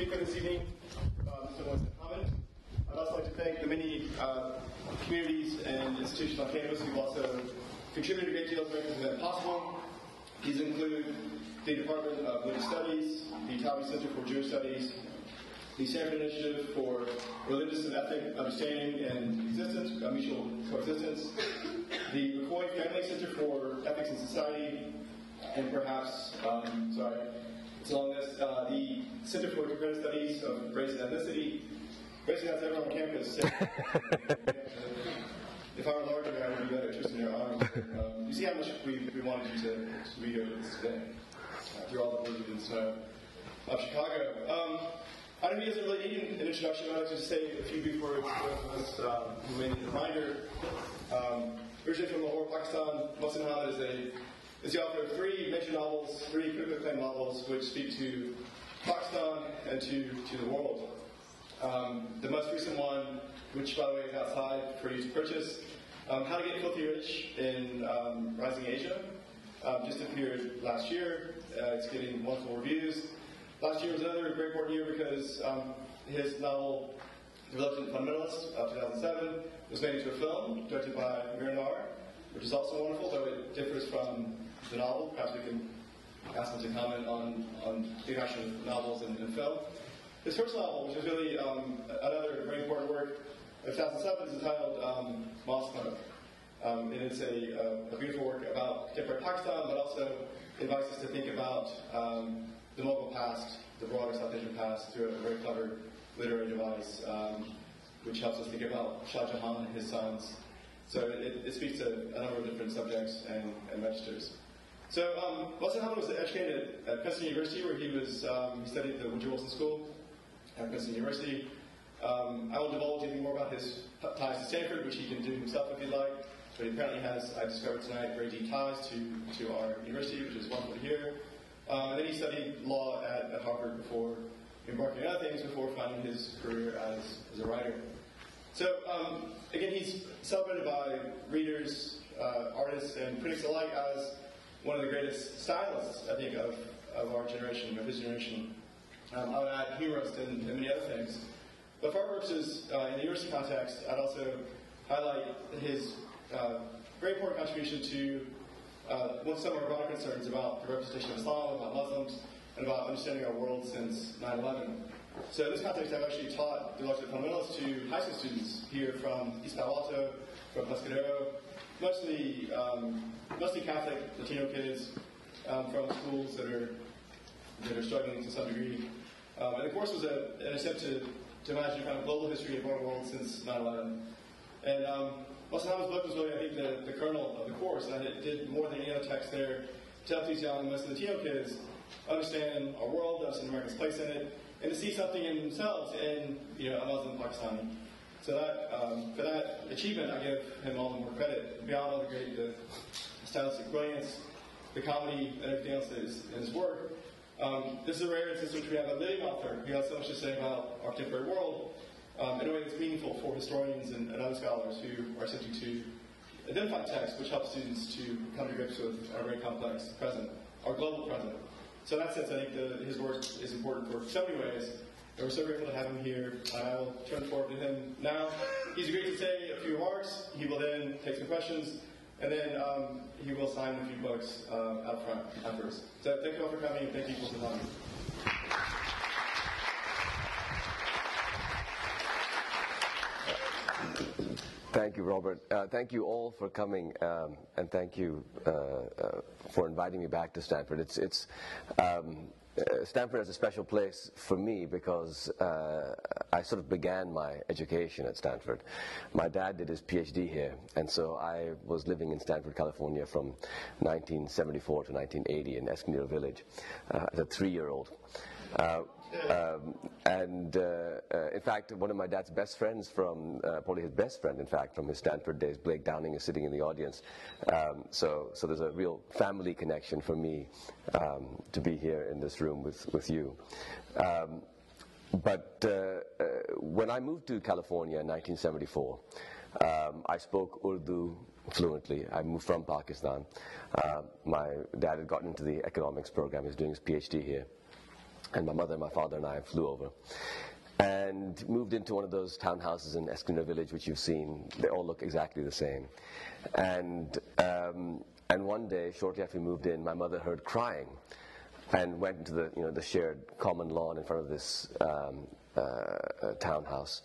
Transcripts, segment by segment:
speak with this evening. Wants to comment. I'd also like to thank the many uh, communities and institutions on campus who've also contributed a great deal to this event possible. These include the Department of Religious Studies, the Taube Center for Jewish Studies, the Stanford Initiative for Religious and Ethnic Understanding and Existence, uh, Mutual Coexistence, the McCoy Family Center for Ethics and Society, and perhaps, um, sorry, it's a long as uh, the Center for Comparative Studies of Race and Ethnicity. Basically, that's everyone on campus. if I were larger, I would be better twisting your arms. Um, you see how much we, we wanted you to, to read over this today, uh, through all the religions uh, of Chicago. Um, I don't think he doesn't really need an introduction. I'd like to say a few brief words for us um, who may need a reminder. Um, originally from Lahore, Pakistan, Mohsin Hamid is, a, is the author of three major novels, three critically acclaimed novels, which speak to Pakistan and to, to the world. Um, the most recent one, which by the way is outside for you to purchase, um, How to Get Filthy Rich in um, Rising Asia, um, just appeared last year. Uh, it's getting wonderful reviews. Last year was another very important year because um, his novel, The Reluctant Fundamentalist, of 2007, was made into a film directed by Mira Nair, which is also wonderful, though it differs from the novel. Perhaps we can ask him to comment on, on the interaction of novels and, and film. His first novel, which is really um, another very important work of 2007, is entitled um, Moth Smoke um, and it's a, a, beautiful work about contemporary Pakistan, but also invites us to think about um, the Mughal past, the broader South Asian past, through a very clever literary device, um, which helps us think about Shah Jahan and his sons. So it, it speaks to a number of different subjects and, and registers. So um, Hamid was educated at Princeton University, where he was um, he studied the Woodrow Wilson School at Princeton University. Um, I won't divulge anything more about his ties to Stanford, which he can do himself if he'd like. But he apparently has, I discovered tonight, very deep ties to, to our university, which is wonderful to hear. Um, and then he studied law at, at, Harvard before embarking on other things before finding his career as, as a writer. So, um, again, he's celebrated by readers, uh, artists, and critics alike as one of the greatest stylists, I think, of, of our generation, of his generation. Um, I would add humorist and, and, many other things. But our purposes, uh, in the university context, I'd also highlight his uh, very important contribution to uh, some of our broader concerns about the representation of Islam, about Muslims, and about understanding our world since 9-11. So in this context, I've actually taught the Reluctant Fundamentalist to high school students here from East Palo Alto, from Pescadero, mostly, um, mostly Catholic Latino kids um, from schools that are, that are struggling to some degree. Um, and the course was a, an attempt to, to imagine kind of global history of our world since 9-11. And um, Hamid's book was really, I think, the, the kernel of the course, and it did more than any other text there to help these young Muslim Latino kids understand our world, understand America's place in it, and to see something in themselves in you know, Muslim Pakistani. So that um, for that achievement, I give him all the more credit. Beyond all the great the stylistic brilliance, the comedy, and everything else that is in his work, um, this is a rare instance in which we have a living author who has so much to say about our contemporary world um, in a way that's meaningful for historians and, and, other scholars who are attempting to identify text, which helps students to come to grips with our very complex present, our global present. So in that sense, I think the, his work is important for so many ways. And we're so grateful to have him here. I will turn forward to him now. He's agreed to say a few remarks. He will then take some questions, and then um, he will sign a few books uh, out front afterwards. So thank you all for coming, and thank you for coming. Thank you, Robert. Uh, thank you all for coming, um, and thank you uh, uh, for inviting me back to Stanford. It's, it's um, uh, Stanford has a special place for me because uh, I sort of began my education at Stanford. My dad did his PhD here, and so I was living in Stanford, California from 1974 to 1980 in Escondido Village uh, as a three-year-old. Uh, um, and uh, uh, in fact, one of my dad's best friends from, uh, probably his best friend, in fact, from his Stanford days, Blake Downing, is sitting in the audience. Um, so, so there's a real family connection for me um, to be here in this room with, with you. Um, but when I moved to California in 1974, um, I spoke Urdu fluently. I moved from Pakistan. Uh, my dad had gotten into the economics program. He's doing his PhD here. And my mother, my father, and I flew over and moved into one of those townhouses in Escondido Village, which you've seen. They all look exactly the same. And, um, and one day, shortly after we moved in, my mother heard crying and went into the, you know, the shared common lawn in front of this um, uh, townhouse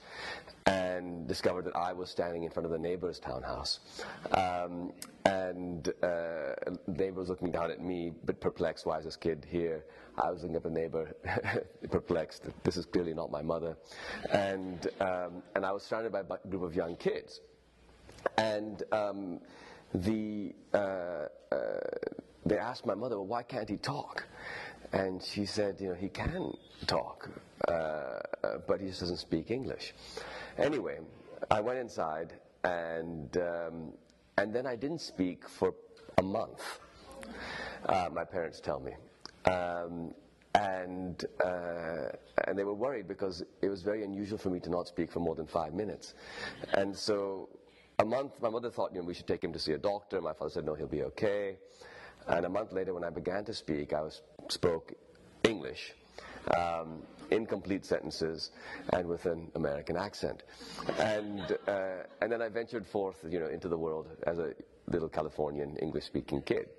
and discovered that I was standing in front of the neighbor's townhouse. Um, and uh, neighbor was looking down at me, but perplexed, why is this kid here? I was looking at the neighbor, perplexed, this is clearly not my mother. And, um, and I was surrounded by a group of young kids. And um, the, uh, uh, they asked my mother, well, why can't he talk? And she said, you know, he can talk, uh, uh, but he just doesn't speak English. Anyway, I went inside, and um, and then I didn't speak for a month. Uh, my parents tell me. Um, and uh, and they were worried because it was very unusual for me to not speak for more than five minutes, and so a month. My mother thought, you know, we should take him to see a doctor. My father said, no, he'll be okay. And a month later, when I began to speak, I was, spoke English. Um, incomplete sentences and with an American accent. And, uh, and then I ventured forth, you know, into the world as a little Californian English-speaking kid.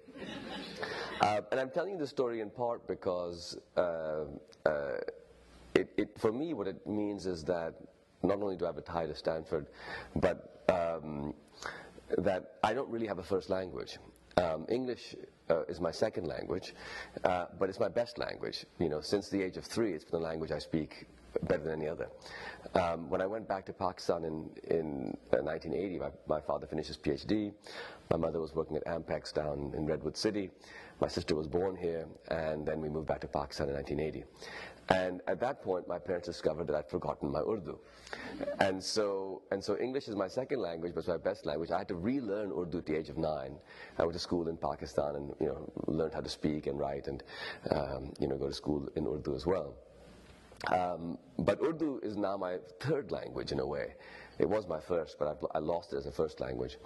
Uh, and I'm telling you the story in part because uh, uh, it, it, for me, what it means is that not only do I have a tie to Stanford, but um, that I don't really have a first language. Um, English uh, is my second language, uh, but it's my best language. You know, since the age of three, it's been the language I speak better than any other. Um, when I went back to Pakistan in, in uh, 1980, my, my, father finished his PhD. My mother was working at Ampex down in Redwood City. My sister was born here, and then we moved back to Pakistan in 1980. And at that point, my parents discovered that I'd forgotten my Urdu. And so, and so English is my second language, but it's my best language. I had to relearn Urdu at the age of nine. I went to school in Pakistan and, you know, learned how to speak and write and, um, you know, go to school in Urdu as well. Um, but Urdu is now my third language in a way. It was my first, but I've, i lost it as a first language.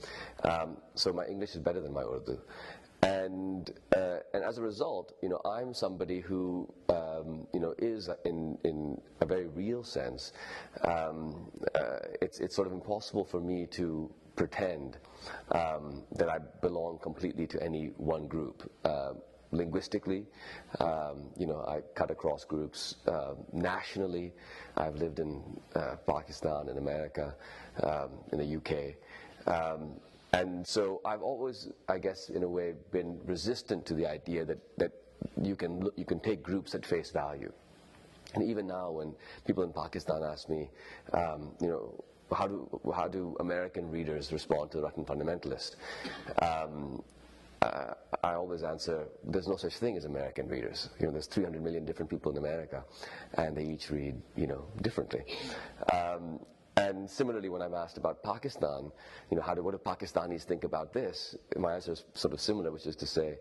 Um, so my English is better than my Urdu. And, uh, and as a result, you know, I'm somebody who, um, you know, is in, in a very real sense, um, uh, it's, it's sort of impossible for me to pretend um, that I belong completely to any one group. Uh, linguistically, um, you know, I cut across groups uh, nationally. I've lived in uh, Pakistan, in America, um, in the UK. Um, and so I've always, I guess, in a way, been resistant to the idea that, that you, can, you can take groups at face value. And even now, when people in Pakistan ask me, um, you know, how do, how do American readers respond to the Reluctant Fundamentalist? Um, uh, I always answer, there's no such thing as American readers. You know, there's 300 million different people in America, and they each read, you know, differently. Um, and similarly, when I'm asked about Pakistan, you know, how do, what do Pakistanis think about this? My answer is sort of similar, which is to say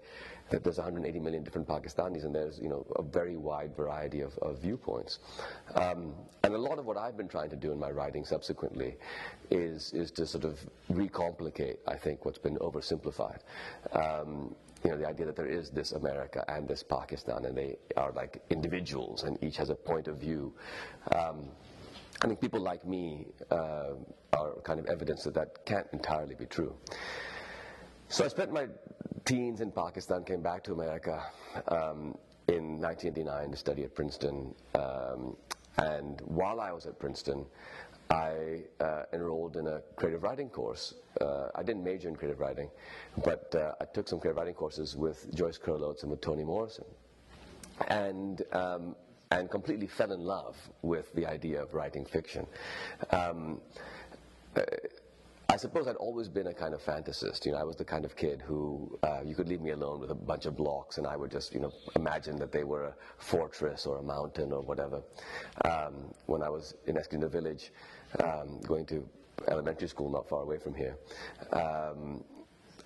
that there's 180 million different Pakistanis, and there's, you know, a very wide variety of, of viewpoints. Um, and a lot of what I've been trying to do in my writing subsequently is, is to sort of recomplicate, I think, what's been oversimplified. Um, you know, the idea that there is this America and this Pakistan, and they are like individuals, and each has a point of view. Um, I think people like me uh, are kind of evidence that that can't entirely be true. So I spent my teens in Pakistan, came back to America um, in 1989 to study at Princeton. Um, and while I was at Princeton, I uh, enrolled in a creative writing course. Uh, I didn't major in creative writing, but uh, I took some creative writing courses with Joyce Oates and with Toni Morrison. And um, and completely fell in love with the idea of writing fiction. Um, uh, I suppose I'd always been a kind of fantasist. You know, I was the kind of kid who uh, you could leave me alone with a bunch of blocks, and I would just, you know, imagine that they were a fortress or a mountain or whatever. Um, when I was in Escondido Village, um, going to elementary school not far away from here, um,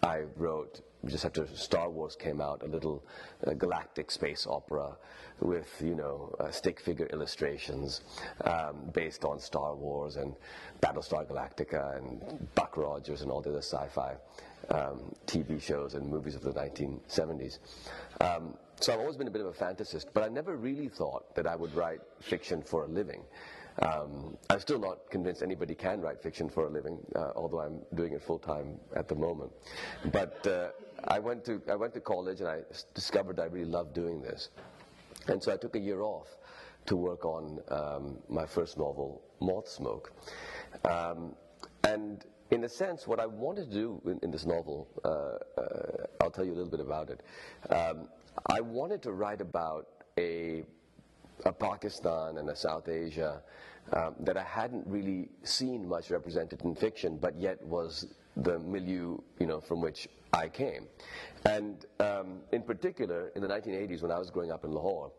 I wrote just after Star Wars came out, a little uh, galactic space opera with, you know, uh, stick figure illustrations um, based on Star Wars and Battlestar Galactica and Buck Rogers and all the other sci-fi um, TV shows and movies of the 1970s. Um, so I've always been a bit of a fantasist, but I never really thought that I would write fiction for a living. Um, I'm still not convinced anybody can write fiction for a living, uh, although I'm doing it full time at the moment. But uh, I went to I went to college and I discovered I really loved doing this, and so I took a year off to work on um, my first novel, Moth Smoke, um, and in a sense, what I wanted to do in, in this novel, uh, uh, I'll tell you a little bit about it. Um, I wanted to write about a, a Pakistan and a South Asia um, that I hadn't really seen much represented in fiction, but yet was the milieu, you know, from which I came. And um, in particular, in the 1980s, when I was growing up in Lahore,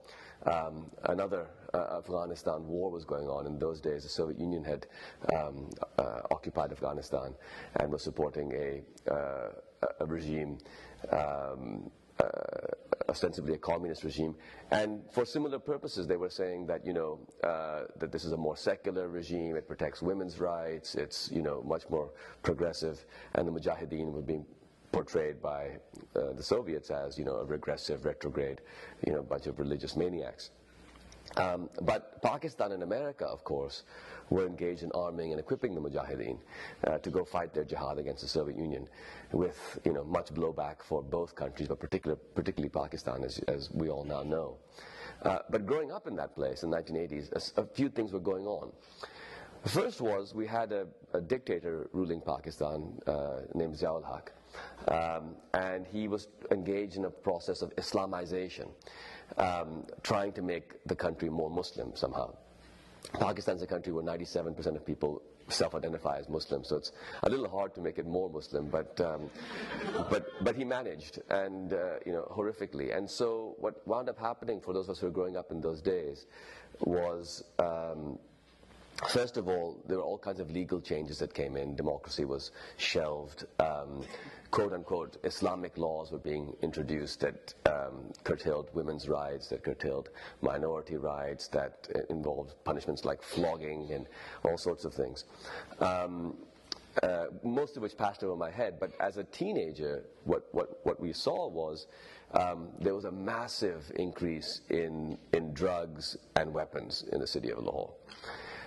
um, another uh, Afghanistan war was going on. In those days, the Soviet Union had um, uh, occupied Afghanistan and was supporting a, uh, a regime. Um, uh, ostensibly a communist regime, and for similar purposes, they were saying that you know uh, that this is a more secular regime. It protects women's rights. It's you know much more progressive, and the Mujahideen were being portrayed by uh, the Soviets as, you know, a regressive, retrograde, you know, bunch of religious maniacs. Um, but Pakistan and America, of course, were engaged in arming and equipping the Mujahideen uh, to go fight their jihad against the Soviet Union, with you know much blowback for both countries, but particular, particularly Pakistan, as, as we all now know. Uh, but growing up in that place in the 1980s, a, a few things were going on. The first was we had a, a dictator ruling Pakistan uh, named Ziaul Haq. Um, and he was engaged in a process of Islamization, um, trying to make the country more Muslim somehow. Pakistan is a country where 97% of people self-identify as Muslim, so it's a little hard to make it more Muslim, but um, but but he managed, and uh, you know horrifically. And so what wound up happening for those of us who were growing up in those days was. Um, First of all, there were all kinds of legal changes that came in. Democracy was shelved. Um, quote unquote Islamic laws were being introduced that um, curtailed women's rights, that curtailed minority rights, that uh, involved punishments like flogging and all sorts of things. Um, uh, most of which passed over my head, but as a teenager, what, what, what we saw was um, there was a massive increase in, in drugs and weapons in the city of Lahore.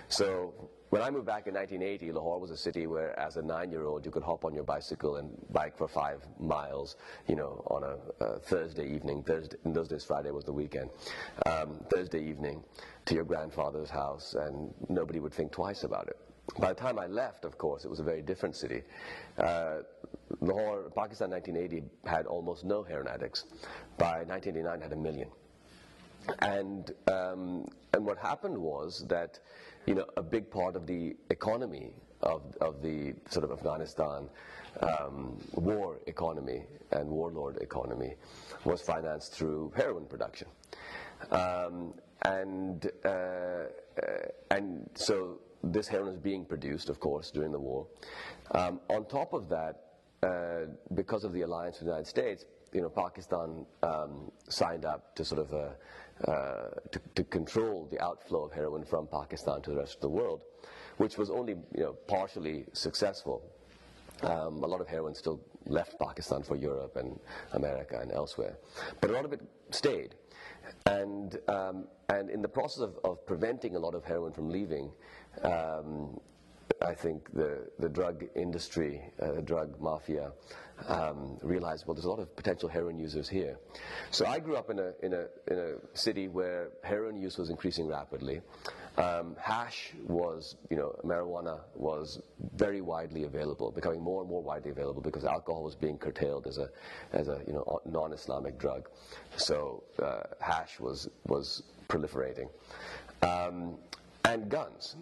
So when I moved back in 1980, Lahore was a city where, as a nine-year-old, you could hop on your bicycle and bike for five miles, you know, on a, a Thursday evening. Thursday, in those days, Friday was the weekend. Um, Thursday evening to your grandfather's house, and nobody would think twice about it. By the time I left, of course, it was a very different city. Uh, Lahore, Pakistan, 1980 had almost no heroin addicts. By 1989, had a million. And um, and what happened was that you know, a big part of the economy of, of the sort of Afghanistan um, war economy and warlord economy was financed through heroin production. Um, and, uh, uh, and so this heroin is being produced, of course, during the war. Um, on top of that, uh, because of the alliance with the United States, you know, Pakistan um, signed up to sort of a, uh, to, to, control the outflow of heroin from Pakistan to the rest of the world, which was only you know, partially successful. Um, a lot of heroin still left Pakistan for Europe and America and elsewhere, but a lot of it stayed. And, um, and in the process of, of, preventing a lot of heroin from leaving, um, I think the, the drug industry, uh, the drug mafia, um, realized, well, there's a lot of potential heroin users here. So I grew up in a, in a, in a city where heroin use was increasing rapidly. Um, hash was, you know, marijuana was very widely available, becoming more and more widely available because alcohol was being curtailed as a, as a you know, non-Islamic drug. So uh, hash was, was proliferating. Um, and guns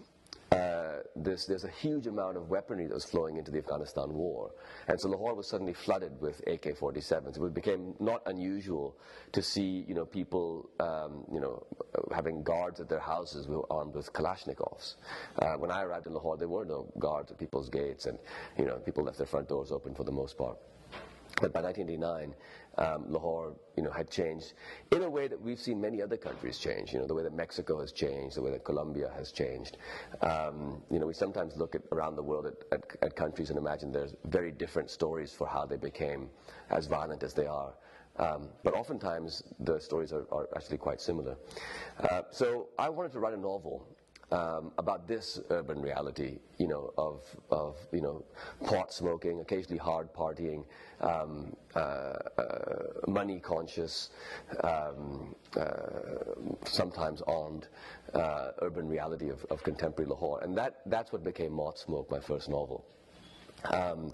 uh, this, there's a huge amount of weaponry that was flowing into the Afghanistan war. And so Lahore was suddenly flooded with AK-47s. It became not unusual to see, you know, people, um, you know, having guards at their houses who were armed with Kalashnikovs. Uh, when I arrived in Lahore, there were no guards at people's gates, and, you know, people left their front doors open for the most part. But by 1989, um, Lahore, you know, had changed in a way that we've seen many other countries change. You know, the way that Mexico has changed, the way that Colombia has changed. Um, you know, we sometimes look at around the world at, at, at, countries and imagine there's very different stories for how they became as violent as they are. Um, but oftentimes the stories are, are actually quite similar. Uh, so I wanted to write a novel um, about this urban reality, you know, of, of you know, pot smoking, occasionally hard partying, um, uh, uh, money conscious, um, uh, sometimes armed, uh, urban reality of, of, contemporary Lahore. And that, that's what became Moth Smoke, my first novel. Um,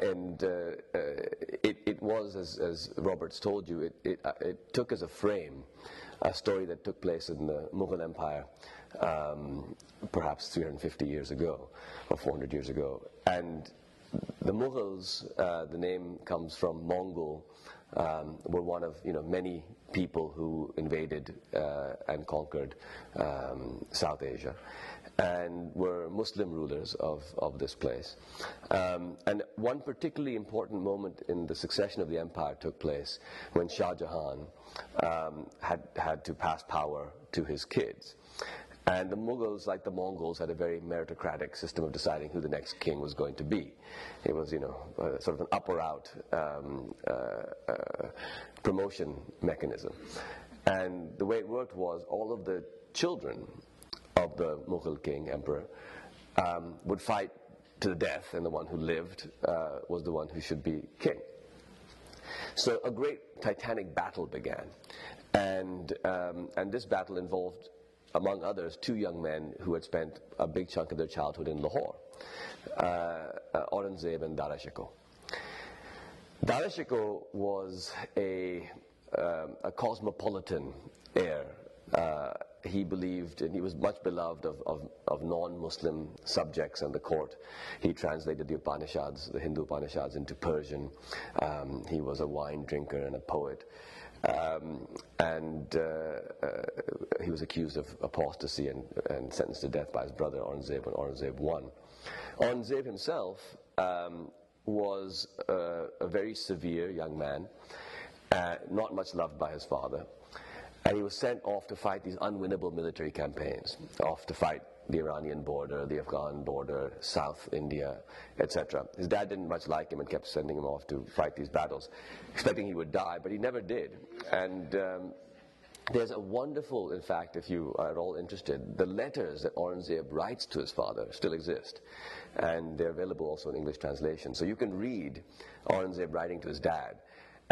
and uh, uh, it, it, was, as, as, Roberts told you, it, it, it took as a frame a story that took place in the Mughal Empire um, perhaps 350 years ago or 400 years ago. And the Mughals, uh, the name comes from Mongol, um, were one of you know many people who invaded uh, and conquered um, South Asia, and were Muslim rulers of, of this place. Um, and one particularly important moment in the succession of the empire took place when Shah Jahan um, had had to pass power to his kids. And the Mughals, like the Mongols, had a very meritocratic system of deciding who the next king was going to be. It was, you know, uh, sort of an up or out um, uh, uh, promotion mechanism. And the way it worked was all of the children of the Mughal king, emperor, um, would fight to the death, and the one who lived uh, was the one who should be king. So a great titanic battle began. And, um, and this battle involved among others, two young men who had spent a big chunk of their childhood in Lahore, uh, uh, Aurangzeb and Dara Shikoh. Dara Shikoh was a, um, a cosmopolitan heir. Uh, he believed, and he was much beloved of, of, of non-Muslim subjects and the court. He translated the Upanishads, the Hindu Upanishads, into Persian. Um, he was a wine drinker and a poet. Um, and uh, uh, he was accused of apostasy and, and, sentenced to death by his brother Aurangzeb when Aurangzeb won. Aurangzeb himself um, was uh, a very severe young man, uh, not much loved by his father. And he was sent off to fight these unwinnable military campaigns, off to fight the Iranian border, the Afghan border, South India, etc. His dad didn't much like him and kept sending him off to fight these battles, expecting he would die, but he never did. And um, there's a wonderful, in fact, if you are at all interested, the letters that Aurangzeb writes to his father still exist. And they're available also in English translation. So you can read Aurangzeb writing to his dad.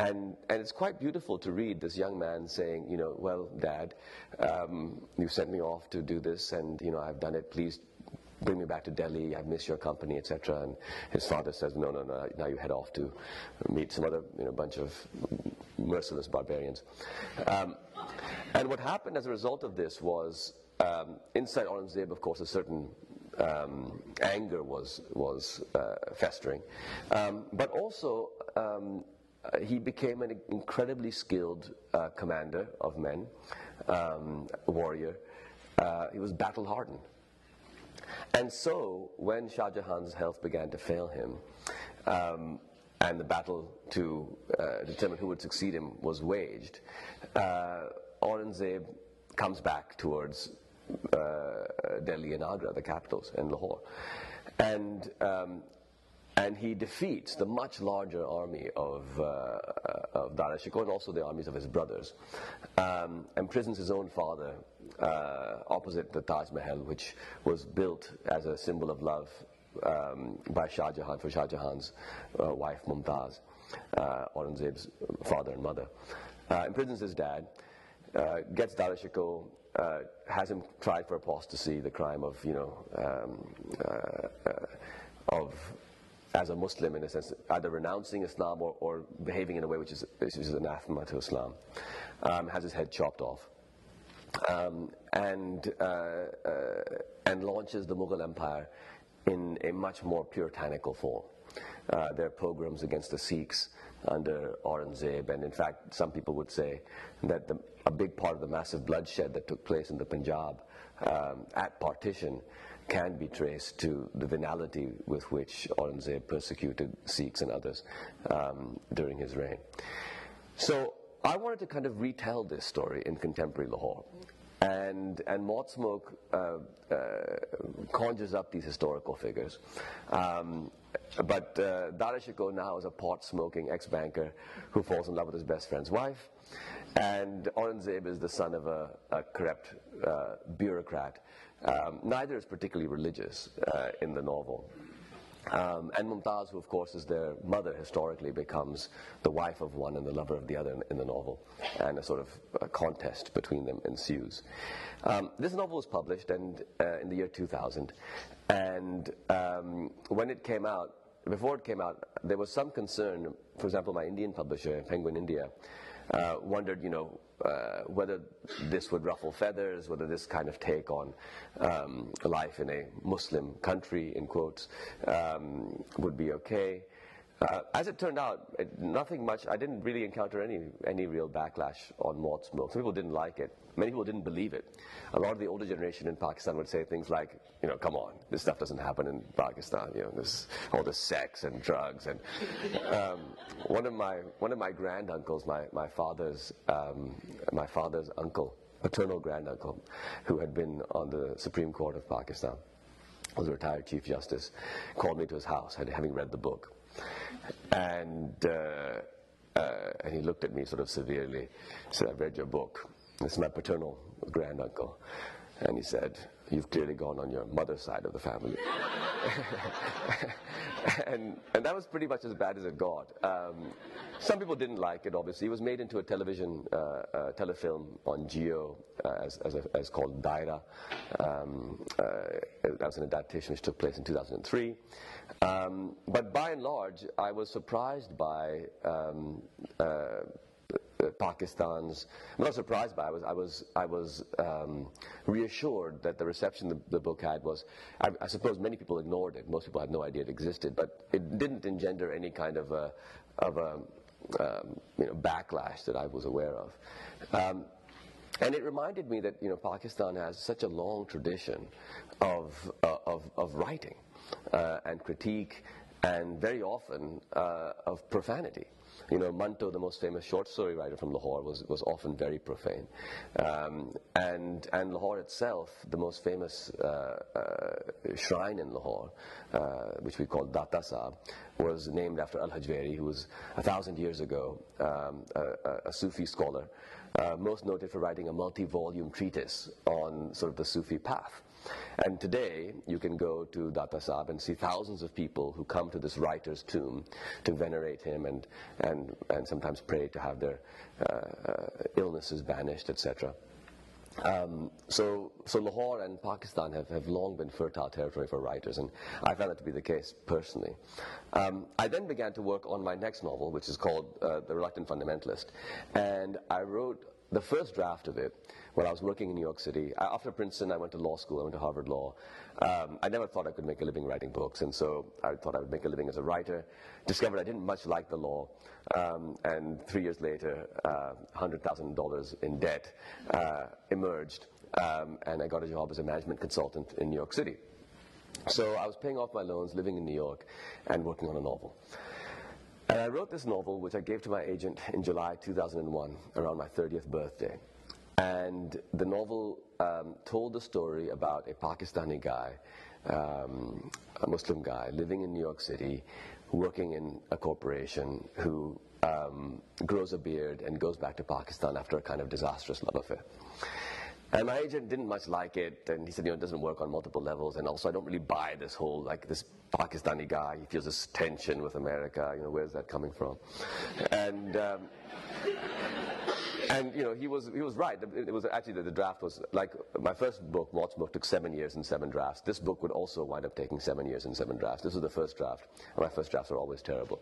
And, and it's quite beautiful to read this young man saying, you know, well, Dad, um, you sent me off to do this, and you know, I've done it. Please bring me back to Delhi. I miss your company, etc. And his father says, no, no, no. Now you head off to meet some other, you know, bunch of merciless barbarians. Um, and what happened as a result of this was, um, inside Aurangzeb, of course, a certain um, anger was was uh, festering, um, but also um, uh, he became an incredibly skilled uh, commander of men, um, warrior. Uh, he was battle hardened. And so, when Shah Jahan's health began to fail him, um, and the battle to uh, determine who would succeed him was waged, uh, Aurangzeb comes back towards Delhi and Agra, the capitals, and Lahore. And um, and he defeats the much larger army of, uh, of Dara Shikoh and also the armies of his brothers, um, imprisons his own father uh, opposite the Taj Mahal, which was built as a symbol of love um, by Shah Jahan for Shah Jahan's uh, wife Mumtaz, uh, Aurangzeb's father and mother. Uh, imprisons his dad, uh, gets Dara Shikoh, uh, has him tried for apostasy, the crime of, you know, um, uh, of as a Muslim in a sense, either renouncing Islam or, or behaving in a way which is, which is anathema to Islam, um, has his head chopped off. Um, and, uh, uh, and launches the Mughal Empire in a much more puritanical form. Uh, there are pogroms against the Sikhs under Aurangzeb, and in fact, some people would say that the, a big part of the massive bloodshed that took place in the Punjab um, at partition can be traced to the venality with which Aurangzeb persecuted Sikhs and others um, during his reign. So I wanted to kind of retell this story in contemporary Lahore. And, and Moth Smoke uh, uh, conjures up these historical figures. Um, but uh, now is a pot smoking ex banker who falls in love with his best friend's wife. And Aurangzeb is the son of a, a corrupt uh, bureaucrat. Um, neither is particularly religious uh, in the novel. Um, and Mumtaz, who of course is their mother historically, becomes the wife of one and the lover of the other in, in the novel, and a sort of a contest between them ensues. Um, this novel was published and, uh, in the year 2000, and um, when it came out, before it came out, there was some concern. For example, my Indian publisher, Penguin India, uh, wondered, you know, uh, whether this would ruffle feathers, whether this kind of take on um, life in a Muslim country, in quotes, um, would be okay. Uh, as it turned out, it, nothing much. I didn't really encounter any any real backlash on Moth Smoke. Some people didn't like it. Many people didn't believe it. A lot of the older generation in Pakistan would say things like, you know, come on, this stuff doesn't happen in Pakistan. You know, this all this sex and drugs and um, one of my one of my granduncles, my my father's um, my father's uncle, paternal granduncle, who had been on the Supreme Court of Pakistan, was a retired Chief Justice, called me to his house, having read the book and, uh, uh, and he looked at me sort of severely. He said, I've read your book. It's my paternal granduncle. And he said, You've clearly gone on your mother's side of the family. and, and that was pretty much as bad as it got. Um, some people didn't like it, obviously. It was made into a television uh, uh, telefilm on Geo, uh, as, as, a, as, called Daira. Um, uh, that was an adaptation which took place in 2003. Um, but by and large, I was surprised by um, uh, Pakistan's. I'm not surprised by. It. I was. I was. I was um, reassured that the reception the, the book had was. I, I, suppose many people ignored it. Most people had no idea it existed, but it didn't engender any kind of a, of a um, you know, backlash that I was aware of. Um, and it reminded me that you know Pakistan has such a long tradition of uh, of, of writing uh, and critique, and very often uh, of profanity. You know, Manto, the most famous short story writer from Lahore, was, was often very profane. Um, and, and Lahore itself, the most famous uh, uh, shrine in Lahore, uh, which we call Data Sahib, was named after Al Hajweri, who was a thousand years ago um, a, a, Sufi scholar, uh, most noted for writing a multi volume treatise on sort of the Sufi path. And today, you can go to Data Sahib and see thousands of people who come to this writer's tomb to venerate him and, and, and sometimes pray to have their uh, uh, illnesses banished, etc. Um, so, so Lahore and Pakistan have, have long been fertile territory for writers, and I found that to be the case personally. Um, I then began to work on my next novel, which is called uh, The Reluctant Fundamentalist, and I wrote the first draft of it when I was working in New York City. After Princeton, I went to law school. I went to Harvard Law. Um, I never thought I could make a living writing books, and so I thought I would make a living as a writer. Discovered I didn't much like the law, um, and three years later, uh, $100,000 in debt uh, emerged, um, and I got a job as a management consultant in New York City. So I was paying off my loans, living in New York, and working on a novel. And I wrote this novel, which I gave to my agent in July 2001, around my 30th birthday. And the novel um, told the story about a Pakistani guy, um, a Muslim guy, living in New York City, working in a corporation who um, grows a beard and goes back to Pakistan after a kind of disastrous love affair. And my agent didn't much like it, and he said, you know, it doesn't work on multiple levels, and also I don't really buy this whole, like, this Pakistani guy, he feels this tension with America, you know, where's that coming from? And, um, and you know, he was he was right. It was actually the, the, draft was like my first book, Moth Smoke, took seven years and seven drafts. This book would also wind up taking seven years and seven drafts. This was the first draft, and my first drafts are always terrible.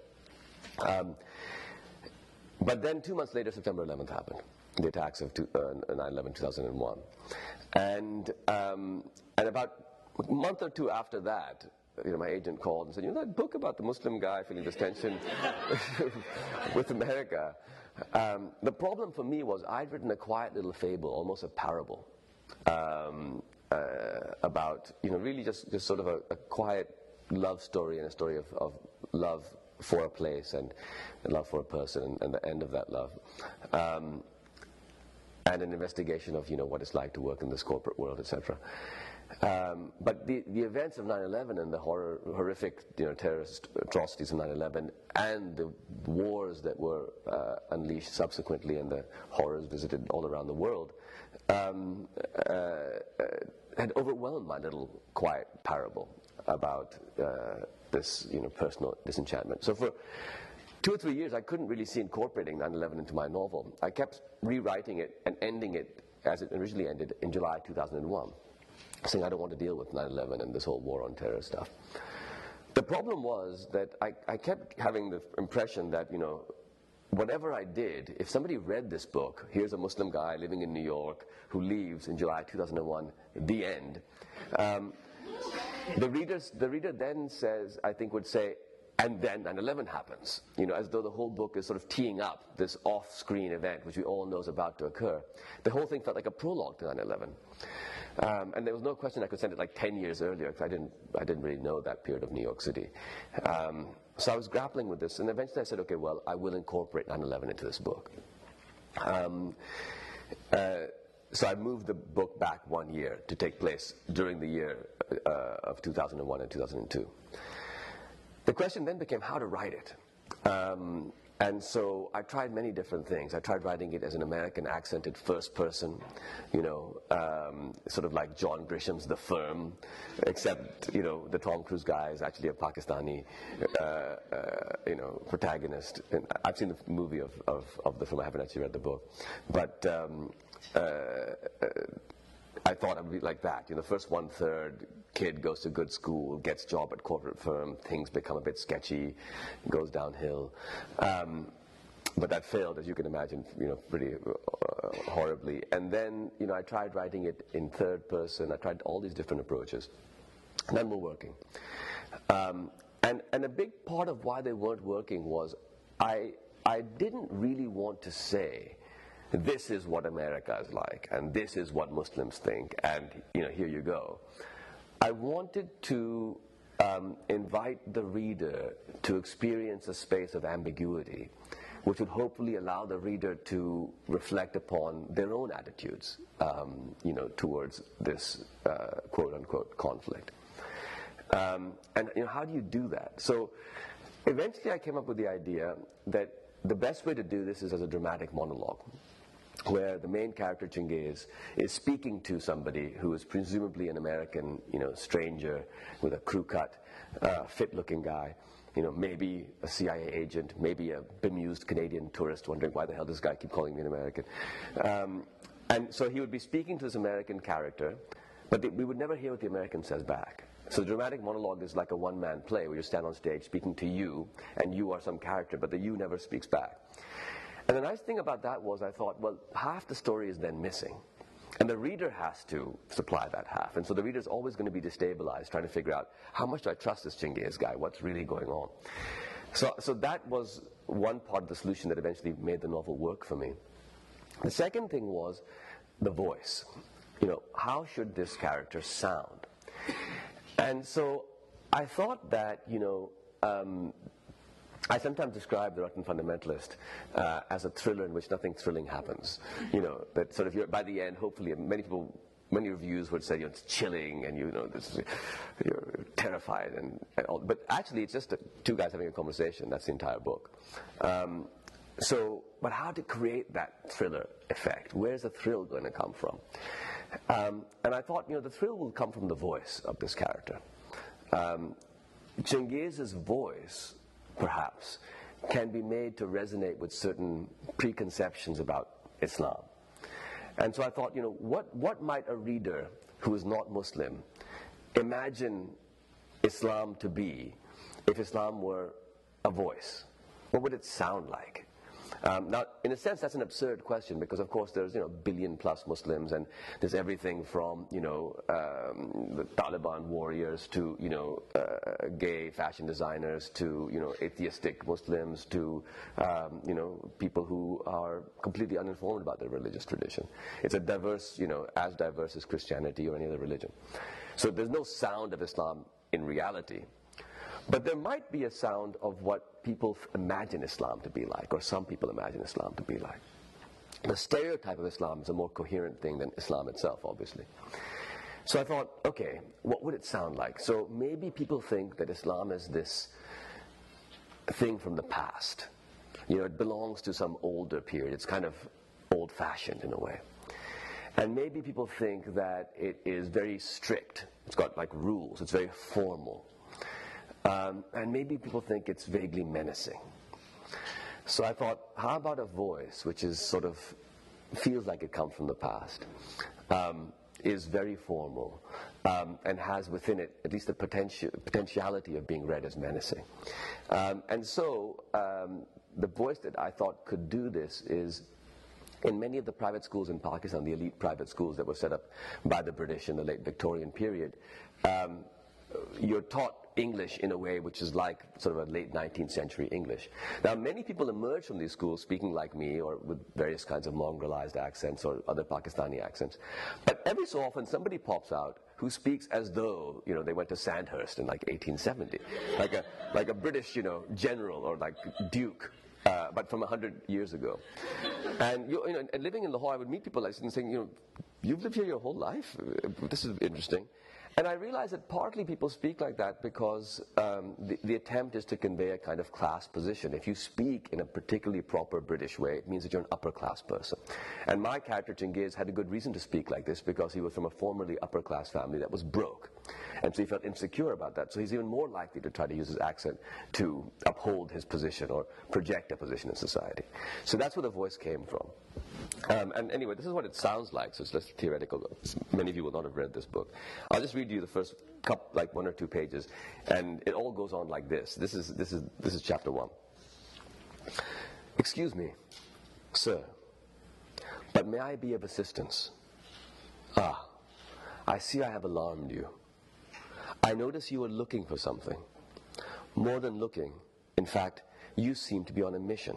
Um, but then two months later, September 11th happened, the attacks of two, uh, 9/11 2001, and um, and about a month or two after that, you know, my agent called and said, you know that book about the Muslim guy feeling this tension with America. Um, the problem for me was I'd written a quiet little fable, almost a parable, um, uh, about you know really just, just sort of a, a, quiet love story and a story of, of love for a place and, and love for a person and, and, the end of that love. Um, and an investigation of you know what it's like to work in this corporate world, etc. Um, but the, the events of 9/11 and the horror, horrific you know, terrorist atrocities of 9/11 and the wars that were uh, unleashed subsequently and the horrors visited all around the world um, uh, uh, had overwhelmed my little quiet parable about uh, this you know, personal disenchantment. So for two or three years, I couldn't really see incorporating 9/11 into my novel. I kept rewriting it and ending it as it originally ended in July 2001 saying I don't want to deal with 9-11 and this whole war on terror stuff. The problem was that I, I kept having the impression that, you know, whatever I did, if somebody read this book, here's a Muslim guy living in New York who leaves in July 2001, the end. Um, the, readers, the reader then says, I think would say, and then 9-11 happens, you know, as though the whole book is sort of teeing up this off-screen event, which we all know is about to occur. The whole thing felt like a prologue to 9-11. Um, and there was no question I could send it like 10 years earlier because I didn't, I didn't really know that period of New York City. Um, so I was grappling with this, and eventually I said, okay, well, I will incorporate 9 11 into this book. Um, uh, so I moved the book back one year to take place during the year uh, of 2001 and 2002. The question then became how to write it. Um, and so I tried many different things. I tried writing it as an American accented first person, you know, um, sort of like John Grisham's The Firm, except, you know, the Tom Cruise guy is actually a Pakistani, uh, uh, you know, protagonist. And I've seen the movie of, of, of, The Firm, I haven't actually read the book. But um, uh, uh I thought it would be like that. You know, first one third kid goes to good school, gets job at corporate firm, things become a bit sketchy, goes downhill. Um, but that failed, as you can imagine, you know, pretty uh, horribly. And then, you know, I tried writing it in third person. I tried all these different approaches. None were working. Um, and, and a big part of why they weren't working was I, I didn't really want to say this is what America is like, and this is what Muslims think, and you know, here you go. I wanted to um, invite the reader to experience a space of ambiguity, which would hopefully allow the reader to reflect upon their own attitudes, um, you know, towards this uh, quote unquote conflict. Um, and you know, how do you do that? So, eventually, I came up with the idea that the best way to do this is as a dramatic monologue where the main character Changez is speaking to somebody who is presumably an American, you know, stranger with a crew cut, uh, fit-looking guy, you know, maybe a CIA agent, maybe a bemused Canadian tourist wondering why the hell this guy keep calling me an American. Um, and so he would be speaking to this American character, but the, we would never hear what the American says back. So the dramatic monologue is like a one-man play where you stand on stage speaking to you, and you are some character, but the you never speaks back. And the nice thing about that was I thought, well, half the story is then missing. And the reader has to supply that half. And so the reader is always going to be destabilized, trying to figure out how much do I trust this Changez guy? What's really going on? So, so that was one part of the solution that eventually made the novel work for me. The second thing was the voice. You know, how should this character sound? And so I thought that, you know, um, I sometimes describe the Reluctant Fundamentalist uh, as a thriller in which nothing thrilling happens. You know, that sort of by the end, hopefully, many people, many reviews would say you know, it's chilling and you know this, you're terrified and, and, all. But actually, it's just a, two guys having a conversation. That's the entire book. Um, so, but how to create that thriller effect? Where's the thrill going to come from? Um, and I thought, you know, the thrill will come from the voice of this character. Um, Changez's voice perhaps, can be made to resonate with certain preconceptions about Islam. And so I thought, you know, what, what might a reader who is not Muslim imagine Islam to be if Islam were a voice? What would it sound like? Um, now, in a sense, that's an absurd question because, of course, there's you know billion plus Muslims, and there's everything from you know um, the Taliban warriors to you know uh, gay fashion designers to you know atheistic Muslims to um, you know people who are completely uninformed about their religious tradition. It's a diverse, you know, as diverse as Christianity or any other religion. So there's no sound of Islam in reality. But there might be a sound of what people imagine Islam to be like, or some people imagine Islam to be like. the stereotype of Islam is a more coherent thing than Islam itself, obviously. So I thought, okay, what would it sound like? So maybe people think that Islam is this thing from the past. You know, it belongs to some older period. It's kind of old fashioned in a way. And maybe people think that it is very strict. It's got like rules, it's very formal. Um, and maybe people think it's vaguely menacing. So I thought, how about a voice which is sort of feels like it comes from the past, um, is very formal, um, and has within it at least the potential, potentiality of being read as menacing. Um, and so um, the voice that I thought could do this is in many of the private schools in Pakistan, the elite private schools that were set up by the British in the late Victorian period, um, you're taught English in a way which is like sort of a late 19th century English. Now, many people emerge from these schools speaking like me or with various kinds of mongrelized accents or other Pakistani accents. But every so often, somebody pops out who speaks as though, you know, they went to Sandhurst in like 1870, like a, like a British, you know, general or like duke. Uh, but from 100 years ago. And, you, you know, and living in Lahore, I would meet people like this and saying, you know, you've lived here your whole life? This is interesting. And I realize that partly people speak like that because um, the, the, attempt is to convey a kind of class position. If you speak in a particularly proper British way, it means that you're an upper class person. And my character, Changez, had a good reason to speak like this because he was from a formerly upper class family that was broke. And so he felt insecure about that. So he's even more likely to try to use his accent to uphold his position or project a position in society. So that's where the voice came from. Um, and anyway, this is what it sounds like, so it's less theoretical. Many of you will not have read this book. I'll just read you the first couple, like one or two pages, and it all goes on like this. This is, this is, this is chapter one. Excuse me, sir, but may I be of assistance? Ah, I see I have alarmed you. I notice you are looking for something. More than looking, in fact, you seem to be on a mission.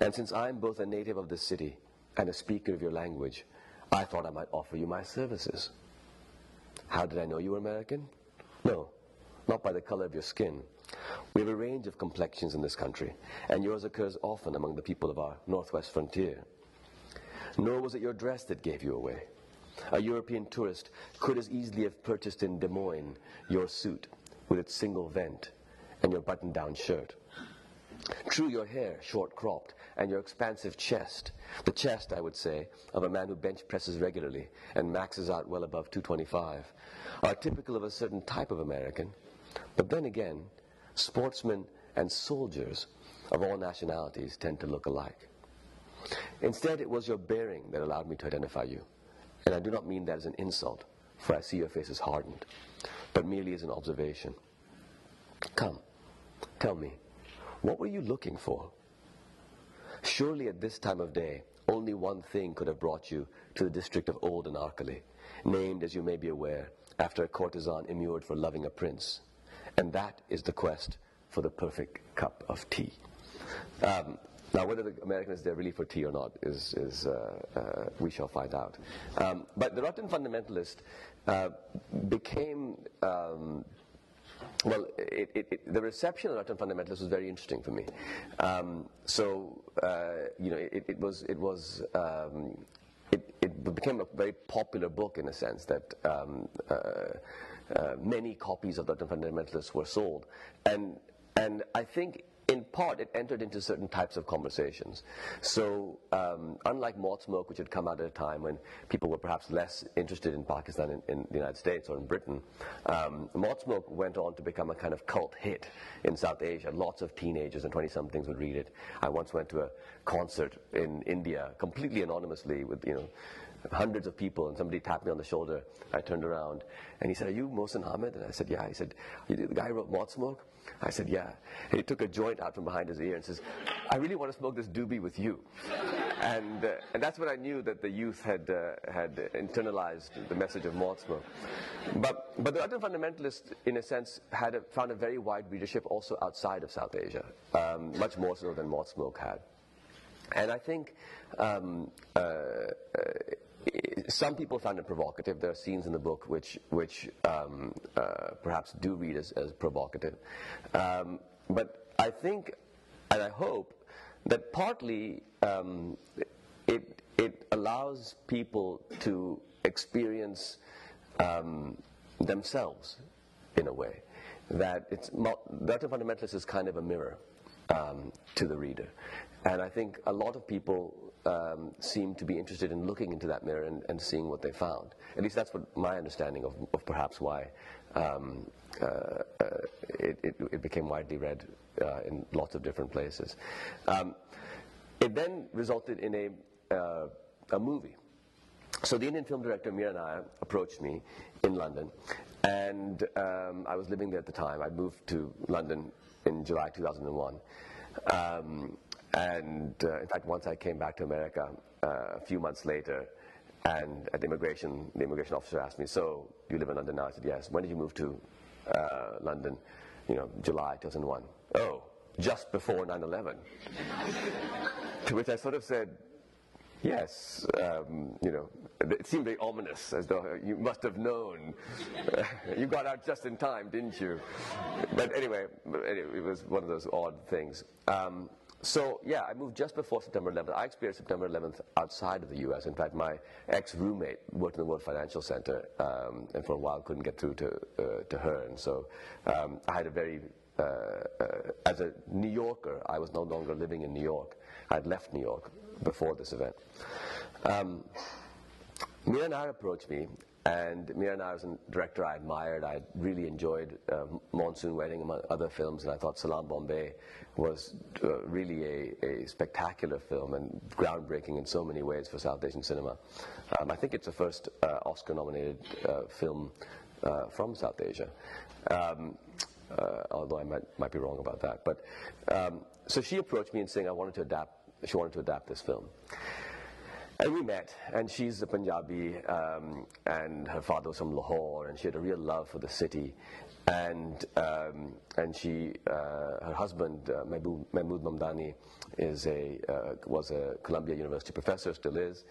And since I'm both a native of this city and a speaker of your language, I thought I might offer you my services. How did I know you were American? No, not by the color of your skin. We have a range of complexions in this country, and yours occurs often among the people of our northwest frontier. Nor was it your dress that gave you away. A European tourist could as easily have purchased in Des Moines your suit with its single vent and your button down shirt. True, your hair, short cropped, and your expansive chest, the chest, I would say, of a man who bench presses regularly and maxes out well above 225, are typical of a certain type of American. But then again, sportsmen and soldiers of all nationalities tend to look alike. Instead, it was your bearing that allowed me to identify you. And I do not mean that as an insult, for I see your face is hardened, but merely as an observation. Come, tell me, what were you looking for? Surely at this time of day, only one thing could have brought you to the district of Old Anarkali, named, as you may be aware, after a courtesan immured for loving a prince. And that is the quest for the perfect cup of tea. Um, now, whether the American is there really for tea or not is, is uh, uh, we shall find out. Um, but the Reluctant Fundamentalist uh, became um, well, it, it, it, the reception of Reluctant Fundamentalists was very interesting for me. Um, so, uh, you know, it, was it was um, it, became a very popular book in a sense that um, uh, uh, many copies of Reluctant Fundamentalists were sold, and and I think in part, it entered into certain types of conversations. So, um, unlike Moth Smoke, which had come out at a time when people were perhaps less interested in Pakistan in, in the United States or in Britain, um, Smoke went on to become a kind of cult hit in South Asia. Lots of teenagers and 20 somethings would read it. I once went to a concert in India completely anonymously with, you know, hundreds of people, and somebody tapped me on the shoulder. I turned around, and he said, "Are you Mohsin Hamid?" And I said, "Yeah." He said, "The guy wrote Moth Smoke?" I said, "Yeah." And he took a joint out from behind his ear and says, "I really want to smoke this doobie with you." and uh, and that's when I knew that the youth had uh, had internalized the message of Moth Smoke. But but the other fundamentalists, in a sense, had a, found a very wide readership also outside of South Asia, um, much more so than Moth Smoke had. And I think um, uh, uh some people found it provocative. There are scenes in the book which, which um, uh, perhaps do read as, as provocative. Um, but I think, and I hope, that partly um, it allows people to experience um, themselves in a way. That it's Fundamentalist is kind of a mirror um, to the reader, and I think a lot of people um, seem to be interested in looking into that mirror and, and, seeing what they found. At least that's what my understanding of, of perhaps why um, uh, uh, it, it, it, became widely read uh, in lots of different places. Um, it then resulted in a, uh, a movie. So the Indian film director Mira Nair approached me in London, and um, I was living there at the time. I moved to London in July 2001. Um, and uh, in fact, once I came back to America uh, a few months later, and at the immigration, the immigration officer asked me, "So you live in London now?" I said, "Yes." When did you move to uh, London? You know, July 2001. Oh, just before 9/11. to which I sort of said, Yes, um, you know, it seemed very ominous, as though you must have known. you got out just in time, didn't you? But anyway, it was one of those odd things. Um, so yeah, I moved just before September 11th. I experienced September 11th outside of the U.S. In fact, my ex-roommate worked in the World Financial Center, um, and for a while couldn't get through to uh, to her, and so um, I had a very uh, uh, as a New Yorker, I was no longer living in New York. I had left New York before this event. Um, Nair approached me and Mira Nair was a director I admired. I really enjoyed uh, Monsoon Wedding, among other films, and I thought Salaam Bombay was uh, really a, a, spectacular film and groundbreaking in so many ways for South Asian cinema. Um, I think it's the first uh, Oscar nominated uh, film uh, from South Asia. Um, uh, although I might, might be wrong about that. But um, so she approached me and saying I wanted to adapt. She wanted to adapt this film. And we met, and she's a Punjabi, um, and her father was from Lahore, and she had a real love for the city. And um, and she, uh, her husband, uh, Mahmood Mamdani, is a uh, was a Columbia University professor, still is.